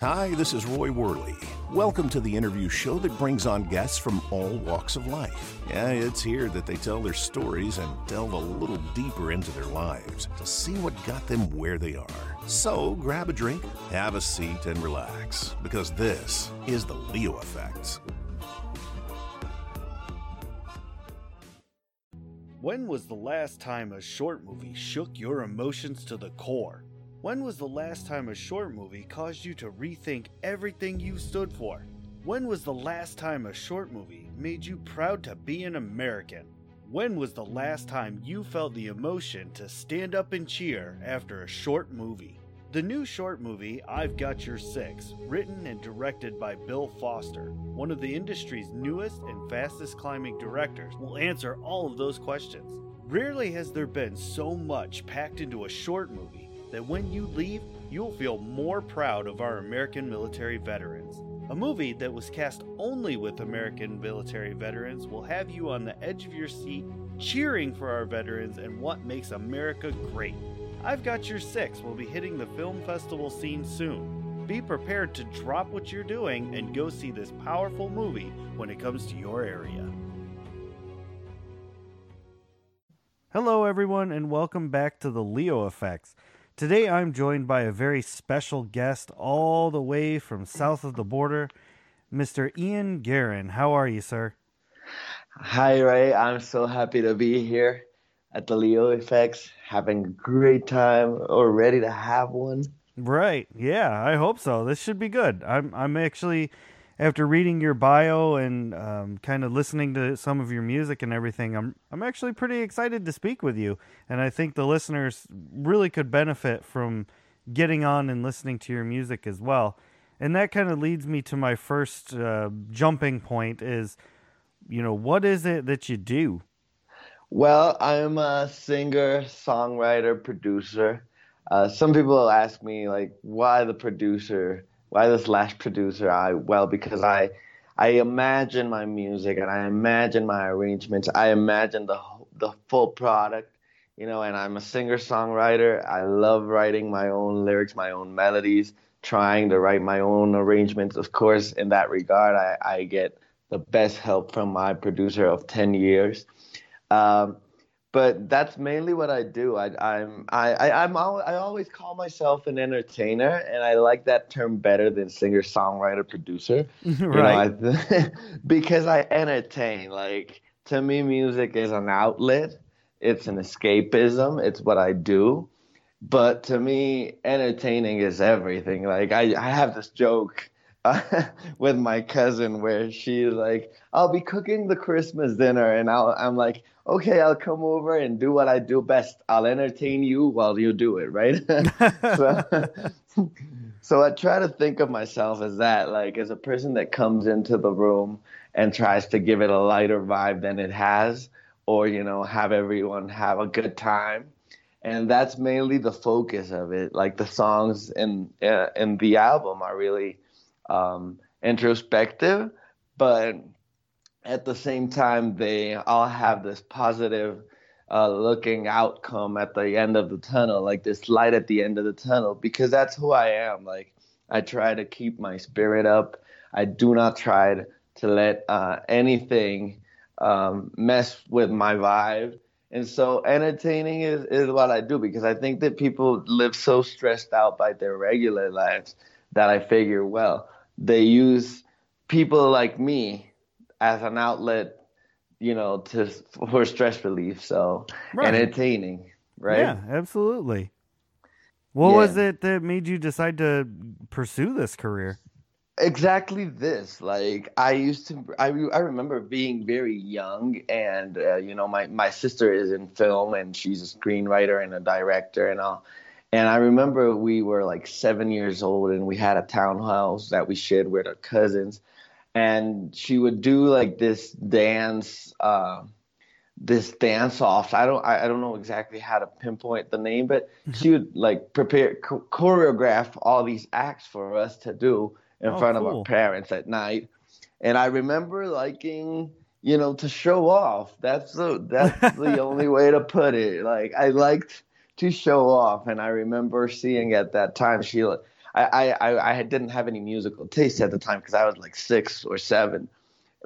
Hi, this is Roy Worley. Welcome to the interview show that brings on guests from all walks of life. Yeah, it's here that they tell their stories and delve a little deeper into their lives to see what got them where they are. So grab a drink, have a seat, and relax because this is the Leo Affect. When was the last time a short movie shook your emotions to the core? When was the last time a short movie caused you to rethink everything you stood for? When was the last time a short movie made you proud to be an American? When was the last time you felt the emotion to stand up and cheer after a short movie? The new short movie, I've Got Your Six, written and directed by Bill Foster, one of the industry's newest and fastest climbing directors, will answer all of those questions. Rarely has there been so much packed into a short movie that when you leave, you'll feel more proud of our American military veterans. A movie that was cast only with American military veterans will have you on the edge of your seat cheering for our veterans and what makes America great. I've Got Your Six will be hitting the film festival scene soon. Be prepared to drop what you're doing and go see this powerful movie when it comes to your area. Hello, everyone, and welcome back to the Leo Affects. Today I'm joined by a very special guest all the way from south of the border, Mr. Ian Guerin. How are you, sir? Hi, Ray. I'm so happy to be here at the Leo Affects, having a great time or ready to have one. Right. Yeah, I hope so. This should be good. I'm I'm actually after reading your bio and um, kind of listening to some of your music and everything, I'm I'm actually pretty excited to speak with you, and I think the listeners really could benefit from getting on and listening to your music as well. And that kind of leads me to my first uh, jumping point: is you know what is it that you do? Well, I'm a singer, songwriter, producer. Uh, some people ask me like, why the producer? Why the slash producer? I well because I I imagine my music and I imagine my arrangements. I imagine the the full product, you know. And I'm a singer songwriter. I love writing my own lyrics, my own melodies, trying to write my own arrangements. Of course, in that regard, I, I get the best help from my producer of ten years. Um, but that's mainly what I do. I, I'm I, I I'm al- I always call myself an entertainer, and I like that term better than singer songwriter producer. right. You know, I, because I entertain. Like to me, music is an outlet. It's an escapism. It's what I do. But to me, entertaining is everything. Like I, I have this joke uh, with my cousin where she's like, "I'll be cooking the Christmas dinner," and I'll, I'm like, okay, I'll come over and do what I do best. I'll entertain you while you do it, right? so, so I try to think of myself as that, like as a person that comes into the room and tries to give it a lighter vibe than it has, or you know, have everyone have a good time. And that's mainly the focus of it. Like the songs in uh, in the album are really um, introspective, but at the same time, they all have this positive uh, looking outcome at the end of the tunnel, like this light at the end of the tunnel, because that's who I am. Like, I try to keep my spirit up. I do not try to let uh, anything um, mess with my vibe. And so, entertaining is, is what I do because I think that people live so stressed out by their regular lives that I figure, well, they use people like me as an outlet, you know, to for stress relief. So right. entertaining, right? Yeah, absolutely. What yeah. was it that made you decide to pursue this career? Exactly this. Like I used to, I, I remember being very young, and uh, you know, my my sister is in film, and she's a screenwriter and a director and all. And I remember we were like seven years old, and we had a townhouse that we shared with our cousins and she would do like this dance uh, this dance off i don't I, don't know exactly how to pinpoint the name but mm-hmm. she would like prepare cho- choreograph all these acts for us to do in oh, front cool. of our parents at night. And i remember liking you know to show off. That's the that's the only way to put it. Like i liked to show off. And i remember seeing at that time she I I, I didn't have any musical taste at the time because I was like six or seven,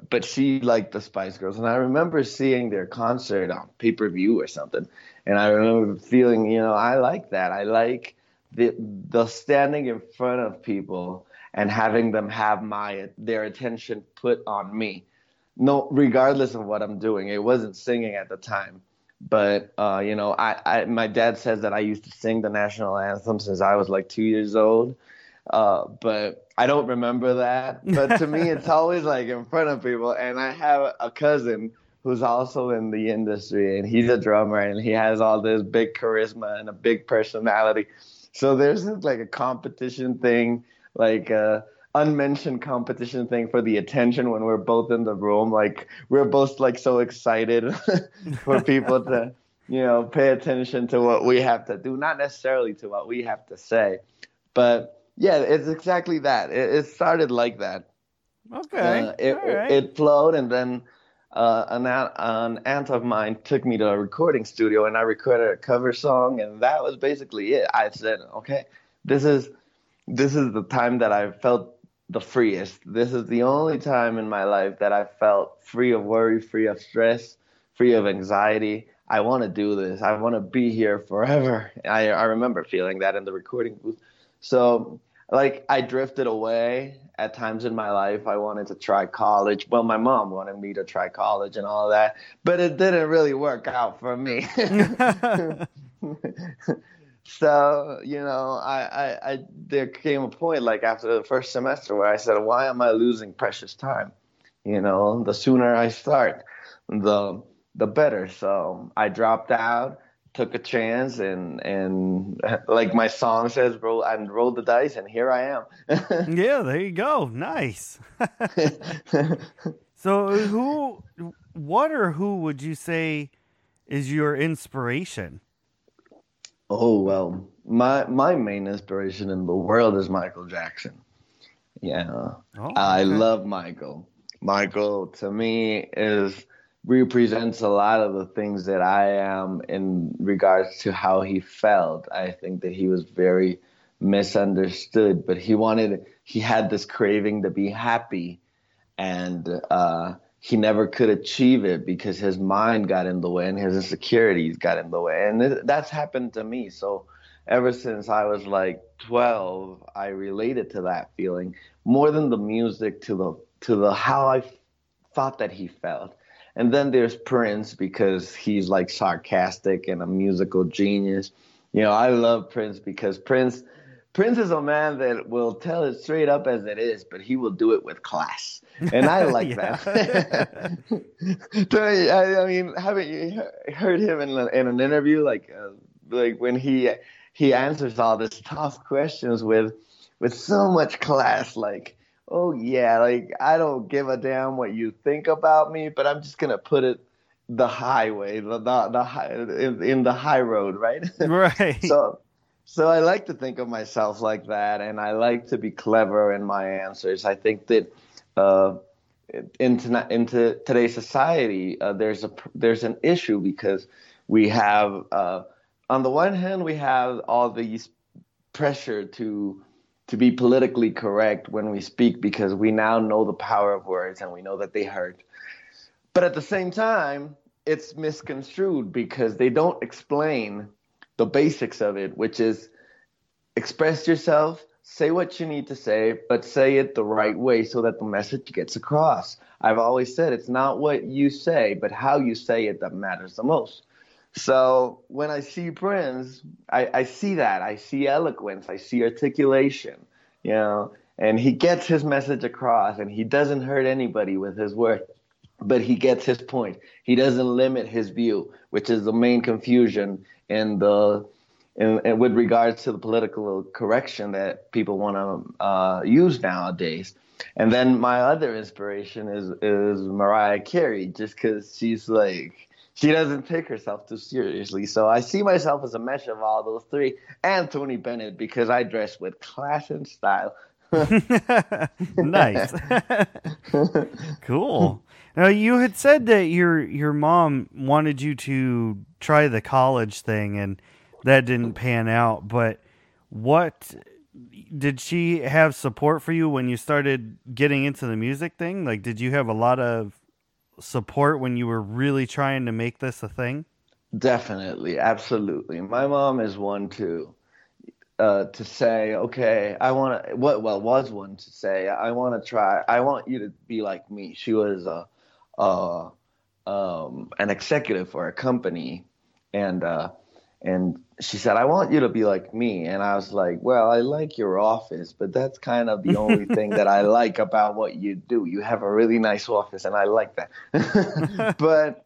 but she liked the Spice Girls, and I remember seeing their concert on pay per view or something, and I remember feeling, you know, I like that. I like the the standing in front of people and having them have my their attention put on me, no, regardless of what I'm doing. It wasn't singing at the time, but uh, you know, I, I my dad says that I used to sing the national anthem since I was like two years old. Uh, but I don't remember that. But to me, it's always like in front of people. And I have a cousin who's also in the industry, and he's a drummer, and he has all this big charisma and a big personality. So there's like a competition thing, like a unmentioned competition thing for the attention when we're both in the room. Like we're both like so excited for people to, you know, pay attention to what we have to do, not necessarily to what we have to say, but yeah, it's exactly that. It, it started like that. Okay. Uh, it, right. it, it flowed, and then uh, an, an aunt of mine took me to a recording studio, and I recorded a cover song, and that was basically it. I said, okay, this is this is the time that I felt the freest. This is the only time in my life that I felt free of worry, free of stress, free of anxiety. I want to do this. I want to be here forever. I, I remember feeling that in the recording booth. So, like, I drifted away at times in my life. I wanted to try college. Well, my mom wanted me to try college and all that, but it didn't really work out for me. so, you know, I, I, I, there came a point, like, after the first semester where I said, why am I losing precious time? You know, the sooner I start, the the better. So I dropped out took a chance and and like my song says roll and roll the dice and here i am yeah there you go nice so who what or who would you say is your inspiration oh well my my main inspiration in the world is michael jackson yeah oh, okay. i love michael michael to me is represents a lot of the things that I am in regards to how he felt. I think that he was very misunderstood, but he wanted, he had this craving to be happy, and uh, he never could achieve it because his mind got in the way and his insecurities got in the way. And it, that's happened to me. So ever since I was like 12, I related to that feeling more than the music to the to the how I thought that he felt and then there's Prince because he's like sarcastic and a musical genius. You know, I love Prince because Prince Prince is a man that will tell it straight up as it is, but he will do it with class. And I like that. I, I, mean, haven't you heard him in, in an interview like uh, like when he he answers all these tough questions with with so much class like oh yeah, like I don't give a damn what you think about me, but I'm just gonna put it the highway, the the, the high, in, in the high road, right? Right. so, so I like to think of myself like that, and I like to be clever in my answers. I think that uh, into today's society, uh, there's a there's an issue because we have uh, on the one hand we have all these pressure to to be politically correct when we speak because we now know the power of words and we know that they hurt. But at the same time, it's misconstrued because they don't explain the basics of it, which is express yourself, say what you need to say, but say it the right way so that the message gets across. I've always said it's not what you say, but how you say it that matters the most. So when I see Prince, I, I see that. I see eloquence. I see articulation, you know, and he gets his message across and he doesn't hurt anybody with his words, but he gets his point. He doesn't limit his view, which is the main confusion in the in, in with regards to the political correction that people want to uh, use nowadays. And then my other inspiration is is Mariah Carey, just because she's like she doesn't take herself too seriously. So I see myself as a mesh of all those three, and Tony Bennett because I dress with class and style. nice, cool. Now you had said that your your mom wanted you to try the college thing, and that didn't pan out. But what did she have support for you when you started getting into the music thing? Like, did you have a lot of support when you were really trying to make this a thing? Definitely, absolutely. My mom is one too. Uh, to say, okay, I want to. What well was one to say, I want to try. I want you to be like me. She was a, a um, an executive for a company, and uh, and she said, I want you to be like me. And I was like, Well, I like your office, but that's kind of the only thing that I like about what you do. You have a really nice office, and I like that. but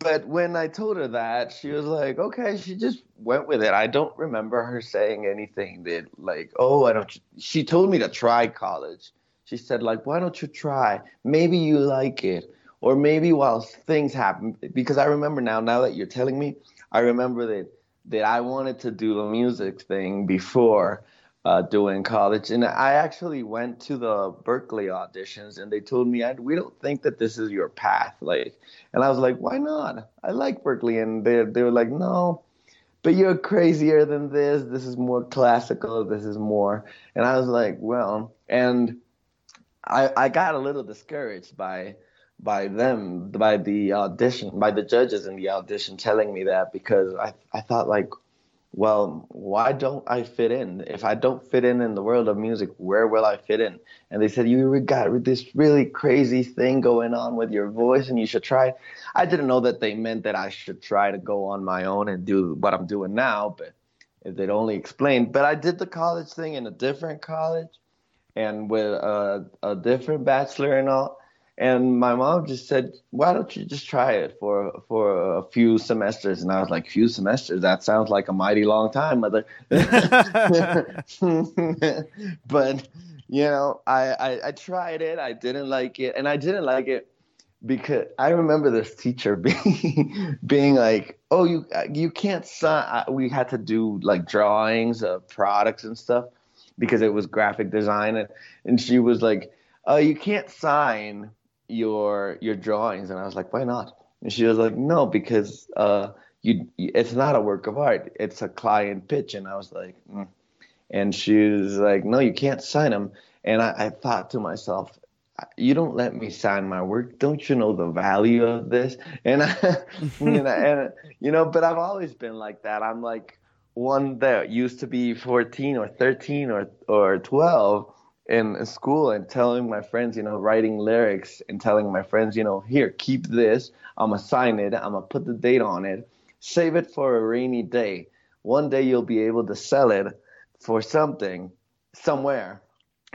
but when I told her that, she was like, okay, she just went with it. I don't remember her saying anything that, like, oh, I don't. She told me to try college. She said, like, why don't you try? Maybe you like it. Or maybe while things happen, because I remember now, now that you're telling me, I remember that, that I wanted to do the music thing before uh, doing college. And I actually went to the Berklee auditions, and they told me, "We don't think that this is your path." Like, and I was like, "Why not? I like Berklee," And they they were like, "No, but you're crazier than this. This is more classical. This is more." And I was like, "Well," and I I got a little discouraged by by them by the audition by the judges in the audition telling me that because I I thought like well, why don't I fit in? If I don't fit in in the world of music, where will I fit in? And they said, you got this really crazy thing going on with your voice and you should try. I didn't know that they meant that I should try to go on my own and do what I'm doing now, but if they'd only explained. But I did the college thing in a different college and with a, a different bachelor and all. And my mom just said, "Why don't you just try it for for a few semesters?" And I was like, "Few semesters? That sounds like a mighty long time, mother." but you know, I, I I tried it. I didn't like it, and I didn't like it because I remember this teacher being being like, "Oh, you you can't sign." We had to do like drawings of products and stuff because it was graphic design, and, and she was like, "Oh, you can't sign." Your your drawings. And i was like why not? And she was like no because uh you it's not a work of art. It's a client pitch. And i was like mm. and she was like no you can't sign them and I, I thought to myself you don't let me sign my work. Don't you know the value of this? And I, you know and you know but i've always been like that. I'm like one that used to be 14 or 13 or or 12 in school and telling my friends, you know, writing lyrics and telling my friends, you know, here, keep this. I'm gonna sign it. I'm gonna put the date on it. Save it for a rainy day. One day you'll be able to sell it for something somewhere.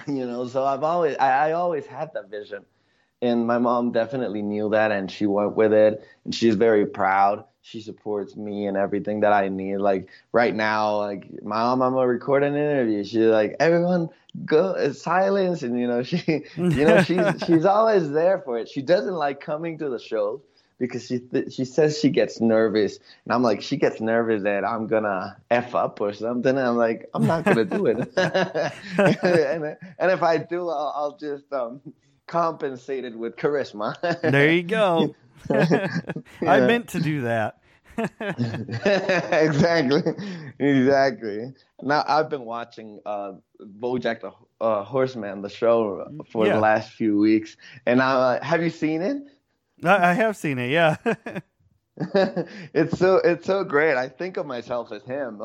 You know, so I've always I, I always had that vision. And my mom definitely knew that and she went with it and she's very proud she supports me and everything that I need. Like right now, like my mom, I'm gonna record an interview. She's like, everyone go silence, and you know she, you know she's she's always there for it. She doesn't like coming to the show because she th- she says she gets nervous, and I'm like, she gets nervous that I'm gonna f up or something. And I'm like, I'm not gonna do it, and, and if I do, I'll, I'll just um compensate it with charisma. there you go. I meant to do that. exactly, exactly. Now I've been watching uh, BoJack the uh, Horseman, the show, for yeah. the last few weeks, and uh, have you seen it? I have seen it. Yeah. it's so it's so great. I think of myself as him.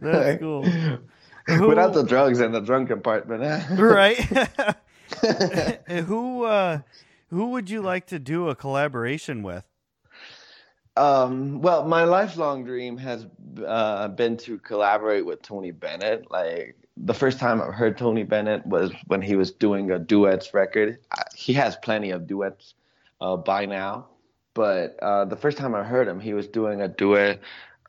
That's cool. Without the drugs and the drunk compartment, right? who uh, who would you like to do a collaboration with? Um, well, my lifelong dream has uh, been to collaborate with Tony Bennett. Like the first time I heard Tony Bennett was when he was doing a duets record. He has plenty of duets uh, by now, but uh, the first time I heard him, he was doing a duet.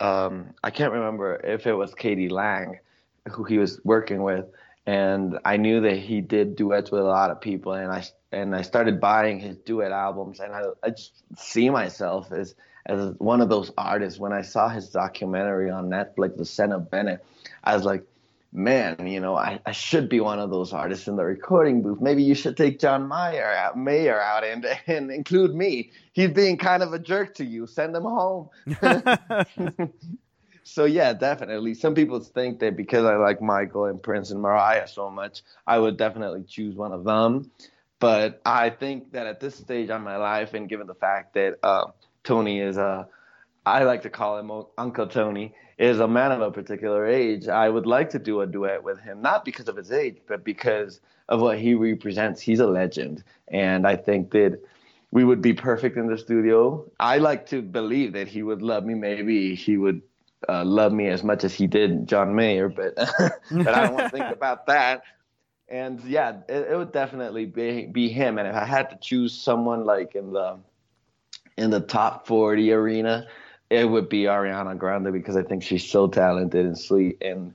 Um, I can't remember if it was k.d. lang, who he was working with, and I knew that he did duets with a lot of people, and I and I started buying his duet albums, and I, I just see myself as as one of those artists. When I saw his documentary on Netflix, The Zen of Bennett, I was like, man, you know, I, I should be one of those artists in the recording booth. Maybe you should take John Mayer out, Mayer out and and include me. He's being kind of a jerk to you. Send him home. so yeah, definitely. Some people think that because I like Michael and Prince and Mariah so much, I would definitely choose one of them. But I think that at this stage of my life, and given the fact that uh, Tony is a, I like to call him Uncle Tony, is a man of a particular age, I would like to do a duet with him, not because of his age, but because of what he represents. He's a legend, and I think that we would be perfect in the studio. I like to believe that he would love me. Maybe he would uh, love me as much as he did John Mayer, but but I don't want to think about that. And yeah, it, it, would definitely be be him. And if I had to choose someone like in the in the top forty arena, it would be Ariana Grande because I think she's so talented and sweet, and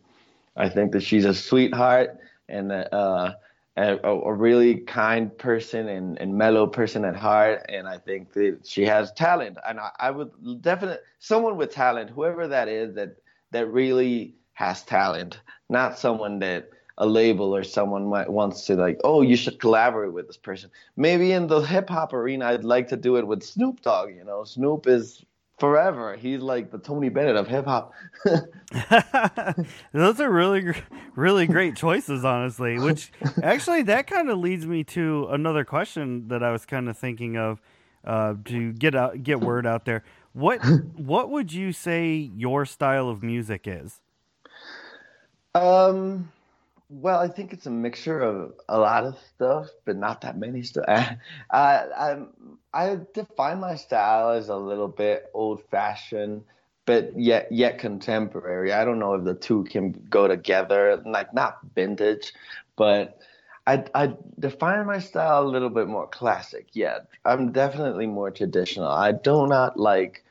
I think that she's a sweetheart and uh, a, a, really kind person and, and mellow person at heart. And I think that she has talent. And I, I would definitely, someone with talent, whoever that is, that, that really has talent, not someone that a label or someone might wants to like, oh, you should collaborate with this person. Maybe in the hip hop arena, I'd like to do it with Snoop Dogg. You know, Snoop is forever. He's like the Tony Bennett of hip hop. Those are really, really great choices, honestly. Which actually, that kind of leads me to another question that I was kind of thinking of uh, to get out, get word out there. What, what would you say your style of music is? Um, well, I think it's a mixture of a lot of stuff, but not that many stuff. I, I, I define my style as a little bit old fashioned, but yet yet contemporary. I don't know if the two can go together, like not vintage, but I I define my style a little bit more classic. Yeah, I'm definitely more traditional. I do not like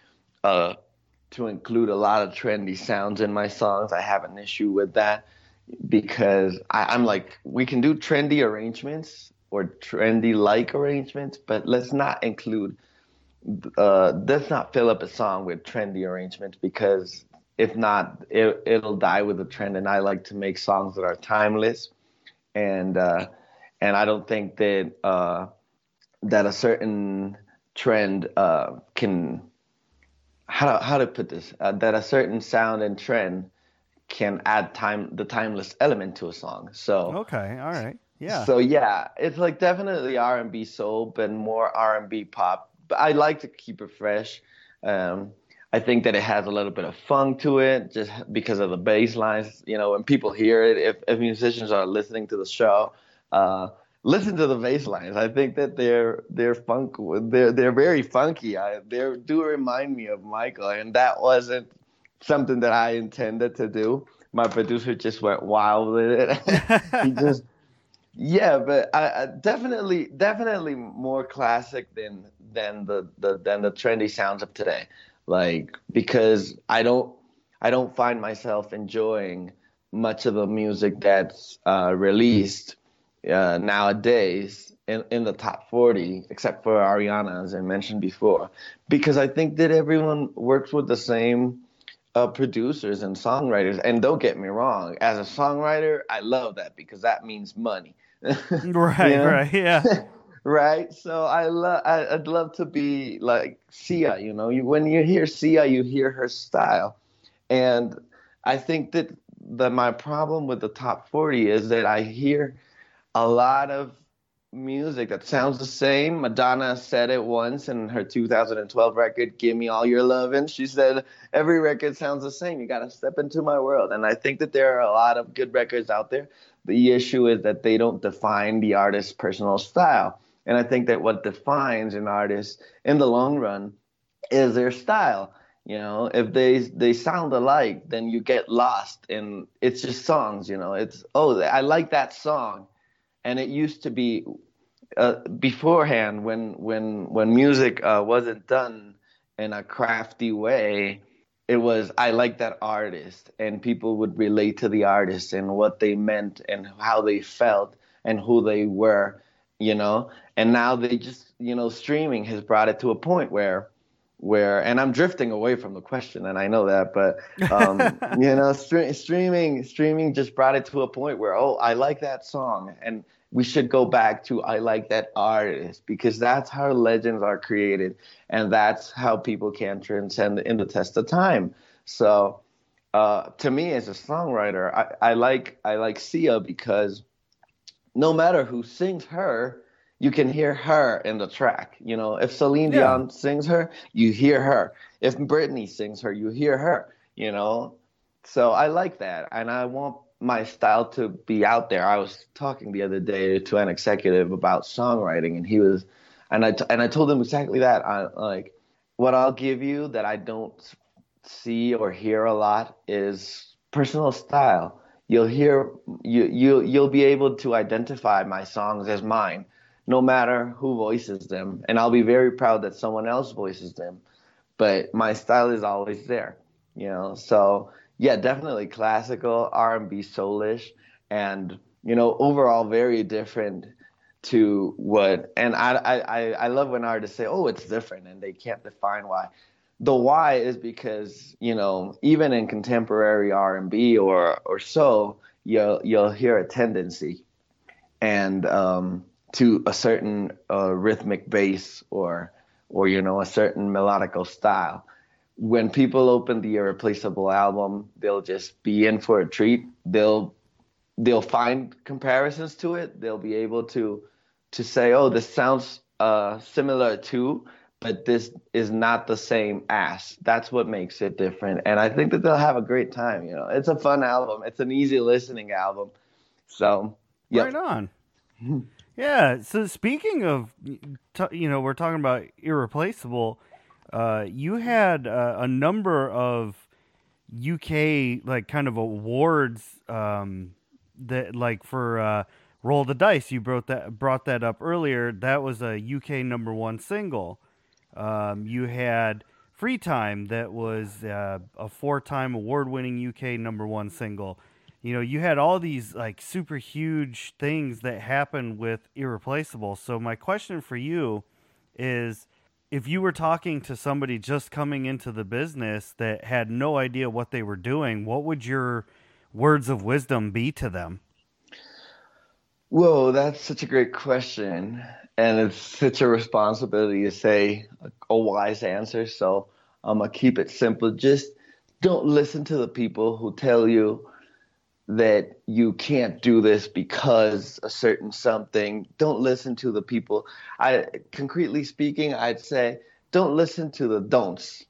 uh to include a lot of trendy sounds in my songs. I have an issue with that because I, I'm like, we can do trendy arrangements or trendy like arrangements, but let's not include, uh, let's not fill up a song with trendy arrangements because if not, it, it'll die with the trend. And I like to make songs that are timeless, and uh, and I don't think that uh, that a certain trend uh, can how to, how to put this uh, that a certain sound and trend can add time the timeless element to a song. So okay, all right, yeah. So yeah, it's like definitely R and B soul, but more R and B pop. But I like to keep it fresh. Um, I think that it has a little bit of funk to it, just because of the bass lines. You know, when people hear it, if, if musicians are listening to the show, uh, listen to the bass lines. I think that they're they're funk. They're they're very funky. I, they do remind me of Michael, and that wasn't something that I intended to do. My producer just went wild with it. he just, yeah, but I, I, definitely, definitely more classic than than the, the than the trendy sounds of today. Like because I don't, I don't find myself enjoying much of the music that's uh, released uh, nowadays in, in the top 40, except for Ariana, as I mentioned before, because I think that everyone works with the same uh, producers and songwriters. And don't get me wrong, as a songwriter, I love that because that means money. right, you right, yeah. right. So I love. I'd love to be like Sia. You know, you, when you hear Sia, you hear her style, and I think that that my problem with the top forty is that I hear a lot of music that sounds the same. Madonna said it once in her 2012 record, Give Me All Your Luvin'. She said, Every record sounds the same. You got to step into my world. And I think that there are a lot of good records out there. The issue is that they don't define the artist's personal style. And I think that what defines an artist in the long run is their style. You know, if they they sound alike, then you get lost and it's just songs, you know. It's oh, I like that song and it used to be uh, beforehand when when when music uh, wasn't done in a crafty way it was i like that artist and people would relate to the artist and what they meant and how they felt and who they were you know? And now they just you know streaming has brought it to a point where where and i'm drifting away from the question and i know that but um, you know stre- streaming streaming just brought it to a point where oh i like that song and we should go back to I like that artist because that's how legends are created and that's how people can transcend in the test of time. So uh, to me as a songwriter, I, I like I like Sia because no matter who sings her, you can hear her in the track. You know, if Celine Yeah. Dion sings her, you hear her. If Britney sings her, you hear her. You know, so I like that, and I want my style to be out there. I was talking the other day to an executive about songwriting, and he was, and I t- and I told him exactly that. I like what I'll give you that I don't see or hear a lot is personal style. You'll hear you you you'll be able to identify my songs as mine, no matter who voices them, and I'll be very proud that someone else voices them. But my style is always there, you know. So yeah, definitely classical R&B, soulish, and you know overall very different to what. And I I I love when artists say, oh, it's different, and they can't define why the why is because you know even in contemporary R&B or or so you'll you'll hear a tendency and um, to a certain uh, rhythmic bass or or you know a certain melodical style when people open the irreplaceable album they'll just be in for a treat they'll they'll find comparisons to it they'll be able to to say oh this sounds uh, similar to but this is not the same as. That's what makes it different. And I think that they'll have a great time. You know, it's a fun album. It's an easy listening album. So, yeah. Right on. yeah. So speaking of, you know, we're talking about irreplaceable. Uh, you had uh, a number of UK like kind of awards um, that like for uh, Roll the Dice. You brought that brought that up earlier. That was a UK number one single. Um, you had Free Time, that was uh, a four time award winning UK number one single. You know, you had all these like super huge things that happened with Irreplaceable. So, my question for you is if you were talking to somebody just coming into the business that had no idea what they were doing, what would your words of wisdom be to them? Whoa, that's such a great question. And it's such a responsibility to say a, wise answer. So I'm going to keep it simple. Just don't listen to the people who tell you that you can't do this because a certain something. Don't listen to the people. I concretely speaking, I'd say don't listen to the don'ts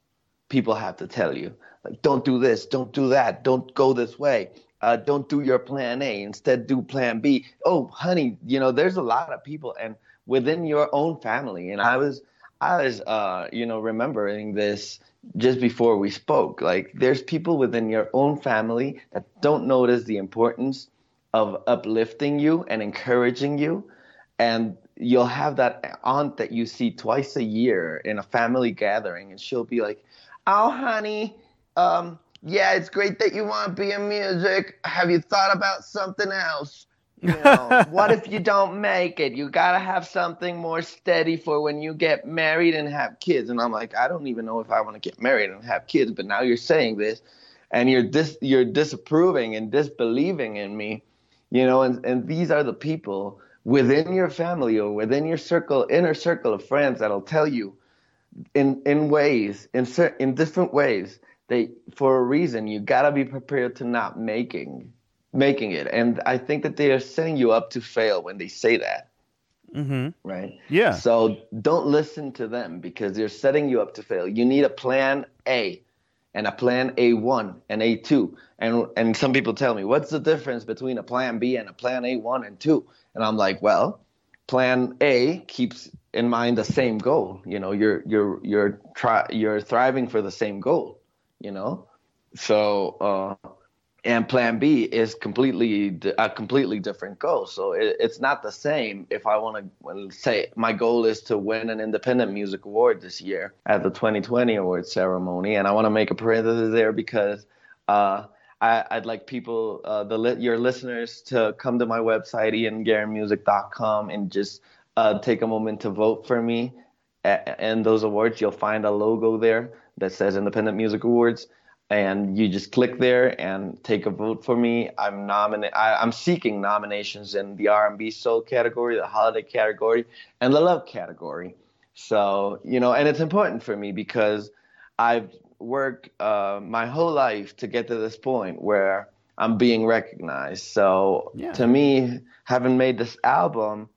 people have to tell you. Like don't do this, don't do that, don't go this way. Uh, don't do your plan A. Instead, do plan B. Oh, honey, you know, there's a lot of people and within your own family. And I was, I was, uh, you know, remembering this just before we spoke. Like, there's people within your own family that don't notice the importance of uplifting you and encouraging you. And you'll have that aunt that you see twice a year in a family gathering, and she'll be like, "Oh, honey, um, yeah, it's great that you want to be in music. Have you thought about something else? Know, what if you don't make it? You gotta have something more steady for when you get married and have kids. And I'm like, I don't even know if I want to get married and have kids, but now you're saying this, and you're dis you're disapproving and disbelieving in me, you know. And and these are the people within your family or within your circle, inner circle of friends that'll tell you, in in ways, in cer- in different ways, they for a reason you gotta be prepared to not making making it. And I think that they are setting you up to fail when they say that. Mm-hmm. Right. Yeah. So don't listen to them because they're setting you up to fail. You need a plan A and a plan A1 and A2. And and some people tell me, what's the difference between a plan B and a plan A1 and 2? And I'm like, well, plan A keeps in mind the same goal. You know, you're you're you're try you're thriving for the same goal, you know? So uh and plan b is completely a completely different goal. So it, it's not the same if i want to say my goal is to win an independent music award this year at the 2020 award ceremony. And i want to make a parenthesis there because uh, I, would like people, uh, the your listeners, to come to my website ianguerinmusic.com and just uh, take a moment to vote for me. And those awards, you'll find a logo there that says Independent Music Awards and you just click there and take a vote for me. I'm nominate. I'm seeking nominations in the R&B soul category, the holiday category, and the love category. So you know, and it's important for me because I've worked uh, my whole life to get to this point where I'm being recognized. So Yeah. to me, having made this album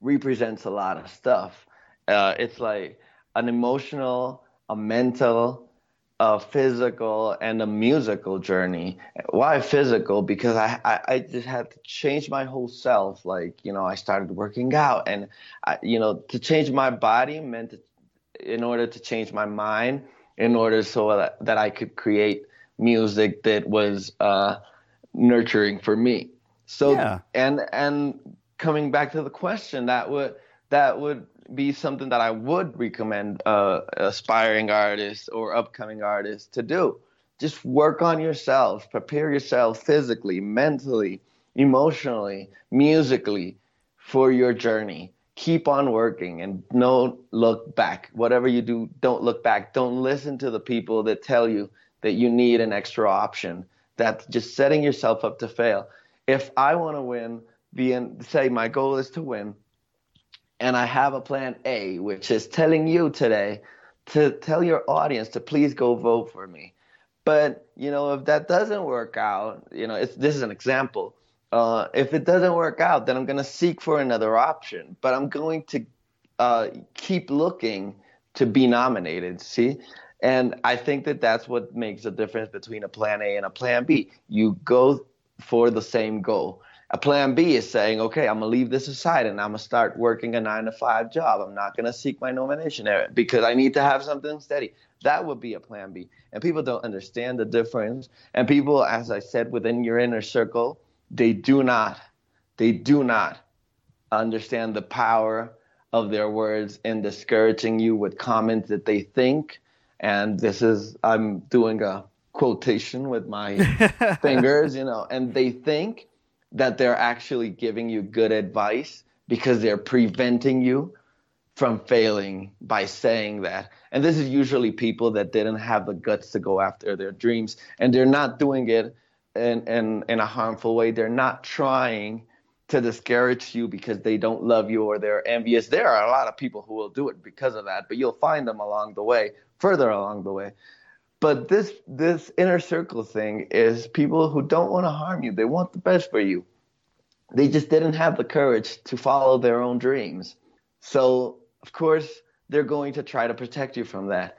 represents a lot of stuff. Uh, it's like an emotional, a mental, a physical, and a musical journey. Why physical? Because I, I, I just had to change my whole self. Like, you know, I started working out, and, I, you know, to change my body meant to, in order to change my mind, in order so that, that I could create music that was uh, nurturing for me. So Yeah. and and coming back to the question, that would that would be something that I would recommend uh, aspiring artists or upcoming artists to do. Just work on yourself, prepare yourself physically, mentally, emotionally, musically for your journey. Keep on working and don't look back. Whatever you do, don't look back. Don't listen to the people that tell you that you need an extra option. That's just setting yourself up to fail. If I want to win, being say my goal is to win, and I have a plan A, which is telling you today to tell your audience to please go vote for me. But you know, if that doesn't work out, you know, this is an example. Uh, if it doesn't work out, then I'm going to seek for another option. But I'm going to uh, keep looking to be nominated. See, and I think that that's what makes the difference between a plan A and a plan B. You go for the same goal. A plan B is saying, okay, I'm gonna leave this aside and I'm gonna start working a nine to five job. I'm not gonna seek my nomination because I need to have something steady. That would be a plan B. And people don't understand the difference. And people, as I said, within your inner circle, they do not, they do not understand the power of their words in discouraging you with comments that they think. And this is, I'm doing a quotation with my fingers, you know, and they think that they're actually giving you good advice because they're preventing you from failing by saying that. And this is usually people that didn't have the guts to go after their dreams and they're not doing it in, in, in a harmful way. They're not trying to discourage you because they don't love you or they're envious. There are a lot of people who will do it because of that, but you'll find them along the way, further along the way. But this this inner circle thing is people who don't want to harm you. They want the best for you. They just didn't have the courage to follow their own dreams. So, of course, they're going to try to protect you from that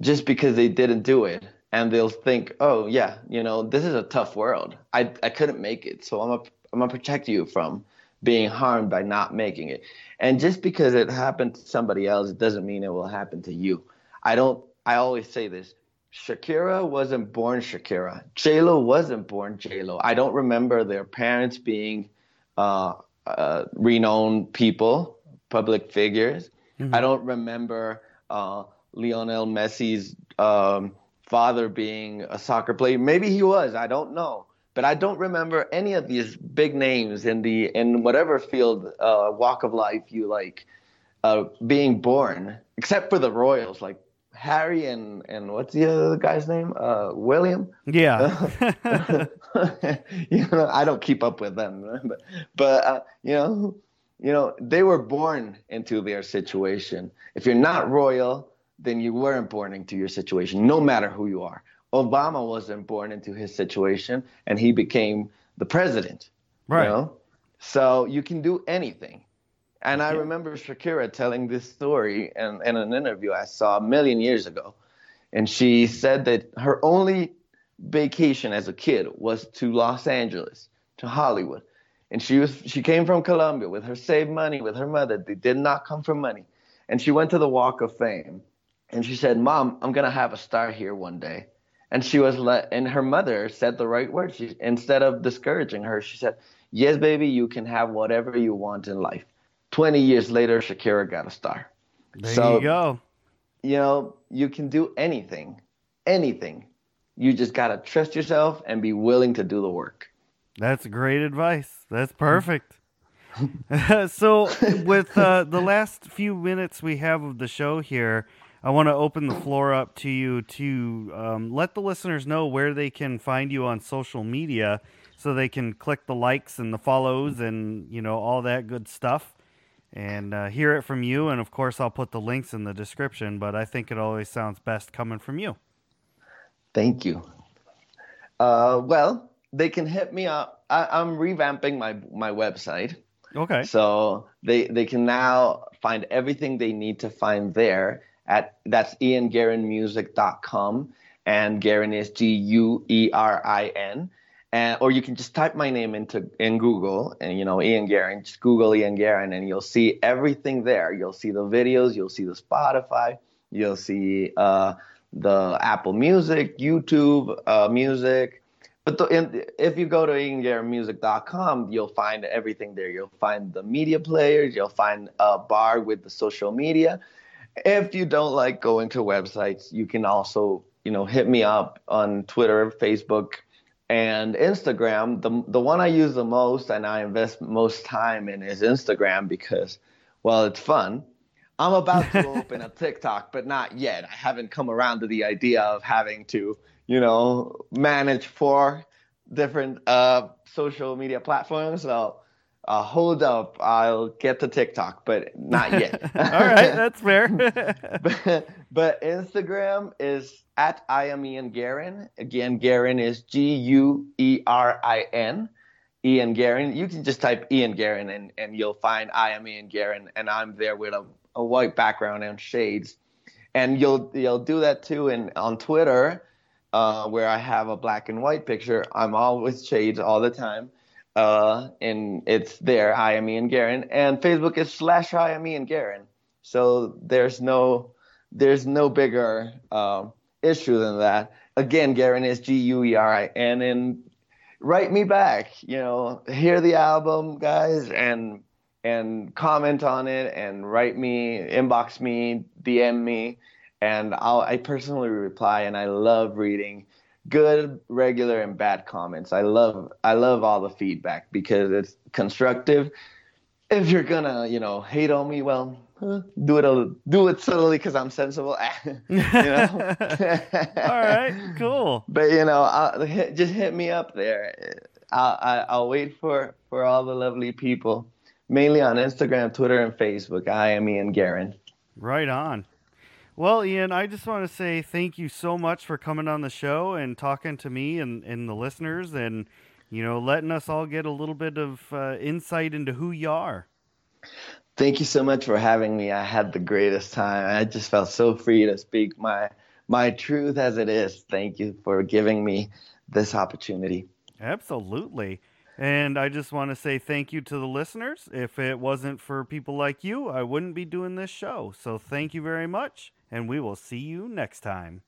just because they didn't do it. And they'll think, oh, yeah, you know, this is a tough world. I, I couldn't make it. So I'm going I'm to protect you from being harmed by not making it. And just because it happened to somebody else, doesn't mean it will happen to you. I don't, I always say this. Shakira wasn't born Shakira. J-Lo wasn't born J-Lo. I don't remember their parents being uh, uh, renowned people, public figures. I don't remember uh, Lionel Messi's um, father being a soccer player. Maybe he was. I don't know. But I don't remember any of these big names in the in whatever field uh, walk of life you like uh, being born, except for the royals like Harry and and what's the other guy's name? Uh, William. yeah. you know, I don't keep up with them, but but uh, you know, you know, they were born into their situation. If you're not royal, then you weren't born into your situation, no matter who you are. Obama wasn't born into his situation, and he became the president. Right. You know? So you can do anything. And I remember Shakira telling this story in, in an interview I saw a million years ago. And she said that her only vacation as a kid was to Los Angeles, to Hollywood. And she was she came from Colombia with her saved money with her mother. They did not come from money. And she went to the Walk of Fame. And she said, "Mom, I'm going to have a star here one day." And she was let and her mother said the right word. She instead of discouraging her, she said, "Yes, baby, you can have whatever you want in life." 20 years later, Shakira got a star. There So- you go. You know, you can do anything, anything. You just got to trust yourself and be willing to do the work. That's great advice. That's perfect. so, with uh, the last few minutes we have of the show here, I want to open the floor up to you to um, let the listeners know where they can find you on social media, so they can click the likes and the follows and you know all that good stuff, and uh, hear it from you. And of course, I'll put the links in the description. But I think it always sounds best coming from you. Thank you. Uh, well, they can hit me up. I, I'm revamping my my website. Okay. So they they can now find everything they need to find there at that's ianguerinmusic.com and Guerin is G U E R I N. And, or you can just type my name into in Google and you know Ian Guerin, just Google Ian Guerin and you'll see everything there. You'll see the videos, you'll see the Spotify, you'll see uh, the Apple Music, YouTube uh, Music. But the, in, if you go to ianguerinmusic.com, you'll find everything there. You'll find the media players, you'll find a bar with the social media. If you don't like going to websites, you can also you know hit me up on Twitter, Facebook, and Instagram. The the one I use the most and I invest most time in is Instagram because, well, it's fun. I'm about to open a TikTok, but not yet. I haven't come around to the idea of having to, you know, manage four different uh, social media platforms. So uh, hold up, I'll get to TikTok, but not yet. All right, that's fair. but, but Instagram is at I am Ian Guerin. Again, Guerin is G U E R I N. Ian Guerin. You can just type Ian Guerin and, and you'll find I am Ian Guerin, and I'm there with a, a white background and shades. And you'll you'll do that too in on Twitter, uh, where I have a black and white picture. I'm with shades all the time. Uh, and it's there, I am Ian Guerin. And Facebook is slash I am Ian Guerin. So there's no there's no bigger uh, issue than that. Again, Guerin is G U E R I N and then write me back. You know, hear the album, guys, and and comment on it, and write me, inbox me, DM me, and I'll I personally reply. And I love reading good, regular, and bad comments. I love I love all the feedback because it's constructive. If you're gonna, you know, hate on me, well, do it a, do it subtly because I'm sensible. you know. All right, cool. But you know, I'll, hit, just hit me up there. I'll, I'll wait for for all the lovely people, mainly on Instagram, Twitter, and Facebook. I am Ian Guerin. Right on. Well, Ian, I just want to say thank you so much for coming on the show and talking to me and, and the listeners and, you know, letting us all get a little bit of uh, insight into who you are. Thank you so much for having me. I had the greatest time. I just felt so free to speak my my truth as it is. Thank you for giving me this opportunity. Absolutely. And I just want to say thank you to the listeners. If it wasn't for people like you, I wouldn't be doing this show. So thank you very much, and we will see you next time.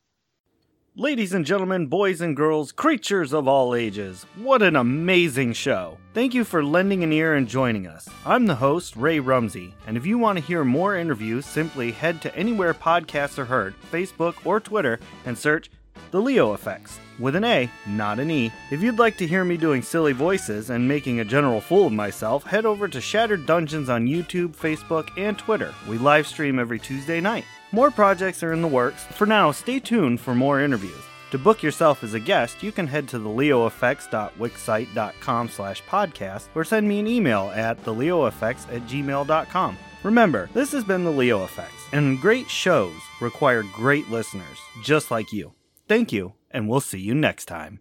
Ladies and gentlemen, boys and girls, creatures of all ages, what an amazing show! Thank you for lending an ear and joining us. I'm the host, Ray Rumsey, and if you want to hear more interviews, simply head to anywhere podcasts are heard, Facebook or Twitter, and search The Leo Affects, with an A, not an E. If you'd like to hear me doing silly voices and making a general fool of myself, head over to Shattered Dungeons on YouTube, Facebook, and Twitter. We live stream every Tuesday night. More projects are in the works. For now, stay tuned for more interviews. To book yourself as a guest, you can head to theleoaffects.wixsite.com slash podcast or send me an email at theleoaffects at gmail.com. Remember, this has been The Leo Affects, and great shows require great listeners, just like you. Thank you, and we'll see you next time.